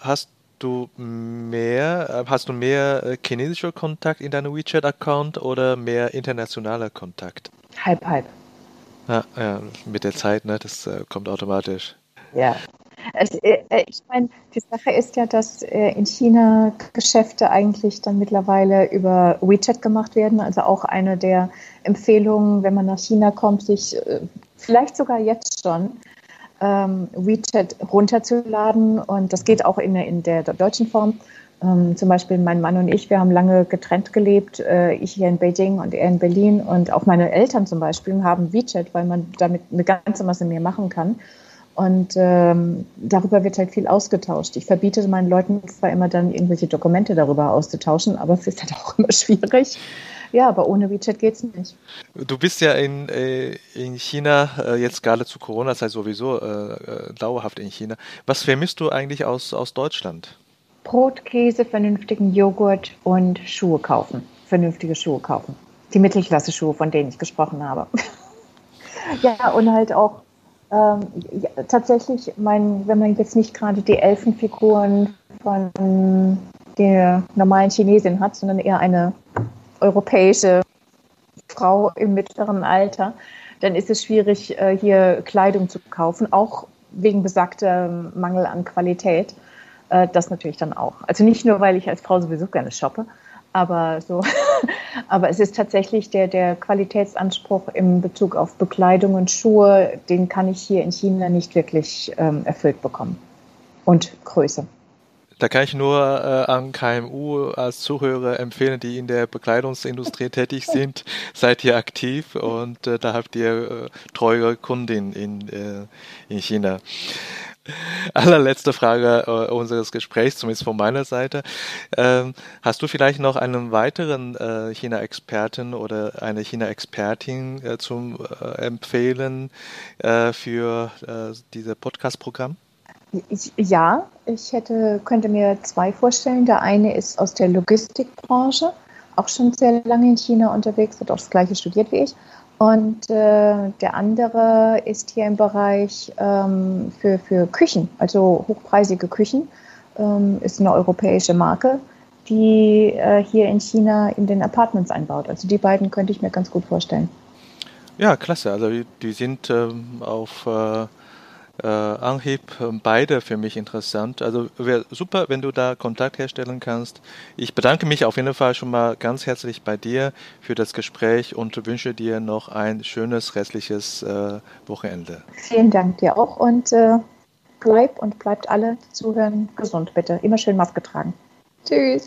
hast du mehr, äh, hast du mehr äh, chinesischer Kontakt in deinem WeChat-Account oder mehr internationaler Kontakt? Halb, halb. Ja, ja, mit der Zeit, ne, das äh, kommt automatisch. Ja, äh, ich meine, die Sache ist ja, dass äh, in China Geschäfte eigentlich dann mittlerweile über WeChat gemacht werden. Also auch eine der Empfehlungen, wenn man nach China kommt, sich vielleicht sogar jetzt schon ähm, WeChat runterzuladen. Und das geht auch in, in der, der deutschen Form. Ähm, zum Beispiel mein Mann und ich, wir haben lange getrennt gelebt. Äh, ich hier in Beijing und er in Berlin. Und auch meine Eltern zum Beispiel haben WeChat, weil man damit eine ganze Masse mehr machen kann. Und ähm, darüber wird halt viel ausgetauscht. Ich verbiete meinen Leuten zwar immer dann irgendwelche Dokumente darüber auszutauschen, aber es ist halt auch immer schwierig. Ja, aber ohne WeChat geht es nicht. Du bist ja in, äh, in China, äh, jetzt gerade zu Corona-Zeit sowieso äh, äh, dauerhaft in China. Was vermisst du eigentlich aus, aus Deutschland? Brot, Käse, vernünftigen Joghurt und Schuhe kaufen. Vernünftige Schuhe kaufen. Die Mittelklasse-Schuhe, von denen ich gesprochen habe. ja, und halt auch ähm, ja, tatsächlich, mein, wenn man jetzt nicht gerade die Elfenfiguren von der normalen Chinesin hat, sondern eher eine europäische Frau im mittleren Alter, dann ist es schwierig, äh, hier Kleidung zu kaufen, auch wegen besagter Mangel an Qualität. Äh, das natürlich dann auch. Also nicht nur, weil ich als Frau sowieso gerne shoppe, aber so, aber es ist tatsächlich der, der Qualitätsanspruch im Bezug auf Bekleidung und Schuhe, den kann ich hier in China nicht wirklich ähm, erfüllt bekommen. Und Größe. Da kann ich nur äh, an KMU als Zuhörer empfehlen, die in der Bekleidungsindustrie tätig sind. Seid ihr aktiv und äh, da habt ihr äh, treue Kundin in, äh, in China. Allerletzte Frage äh, unseres Gesprächs, zumindest von meiner Seite. Ähm, hast du vielleicht noch einen weiteren äh, China-Experten oder eine China-Expertin äh, zum äh, Empfehlen äh, für äh, dieses Podcast-Programm? Ja, ich hätte, könnte mir zwei vorstellen. Der eine ist aus der Logistikbranche, auch schon sehr lange in China unterwegs, hat auch das gleiche studiert wie ich. Und äh, der andere ist hier im Bereich ähm, für, für Küchen, also hochpreisige Küchen, ähm, ist eine europäische Marke, die äh, hier in China in den Apartments einbaut. Also die beiden könnte ich mir ganz gut vorstellen. Ja, klasse. Also die sind ähm, auf äh äh, Anhieb ähm, beide für mich interessant. Also wäre super, wenn du da Kontakt herstellen kannst. Ich bedanke mich auf jeden Fall schon mal ganz herzlich bei dir für das Gespräch und wünsche dir noch ein schönes restliches äh, Wochenende. Vielen Dank dir auch und äh, bleib und bleibt alle zuhören gesund bitte. Immer schön Maske tragen. Tschüss.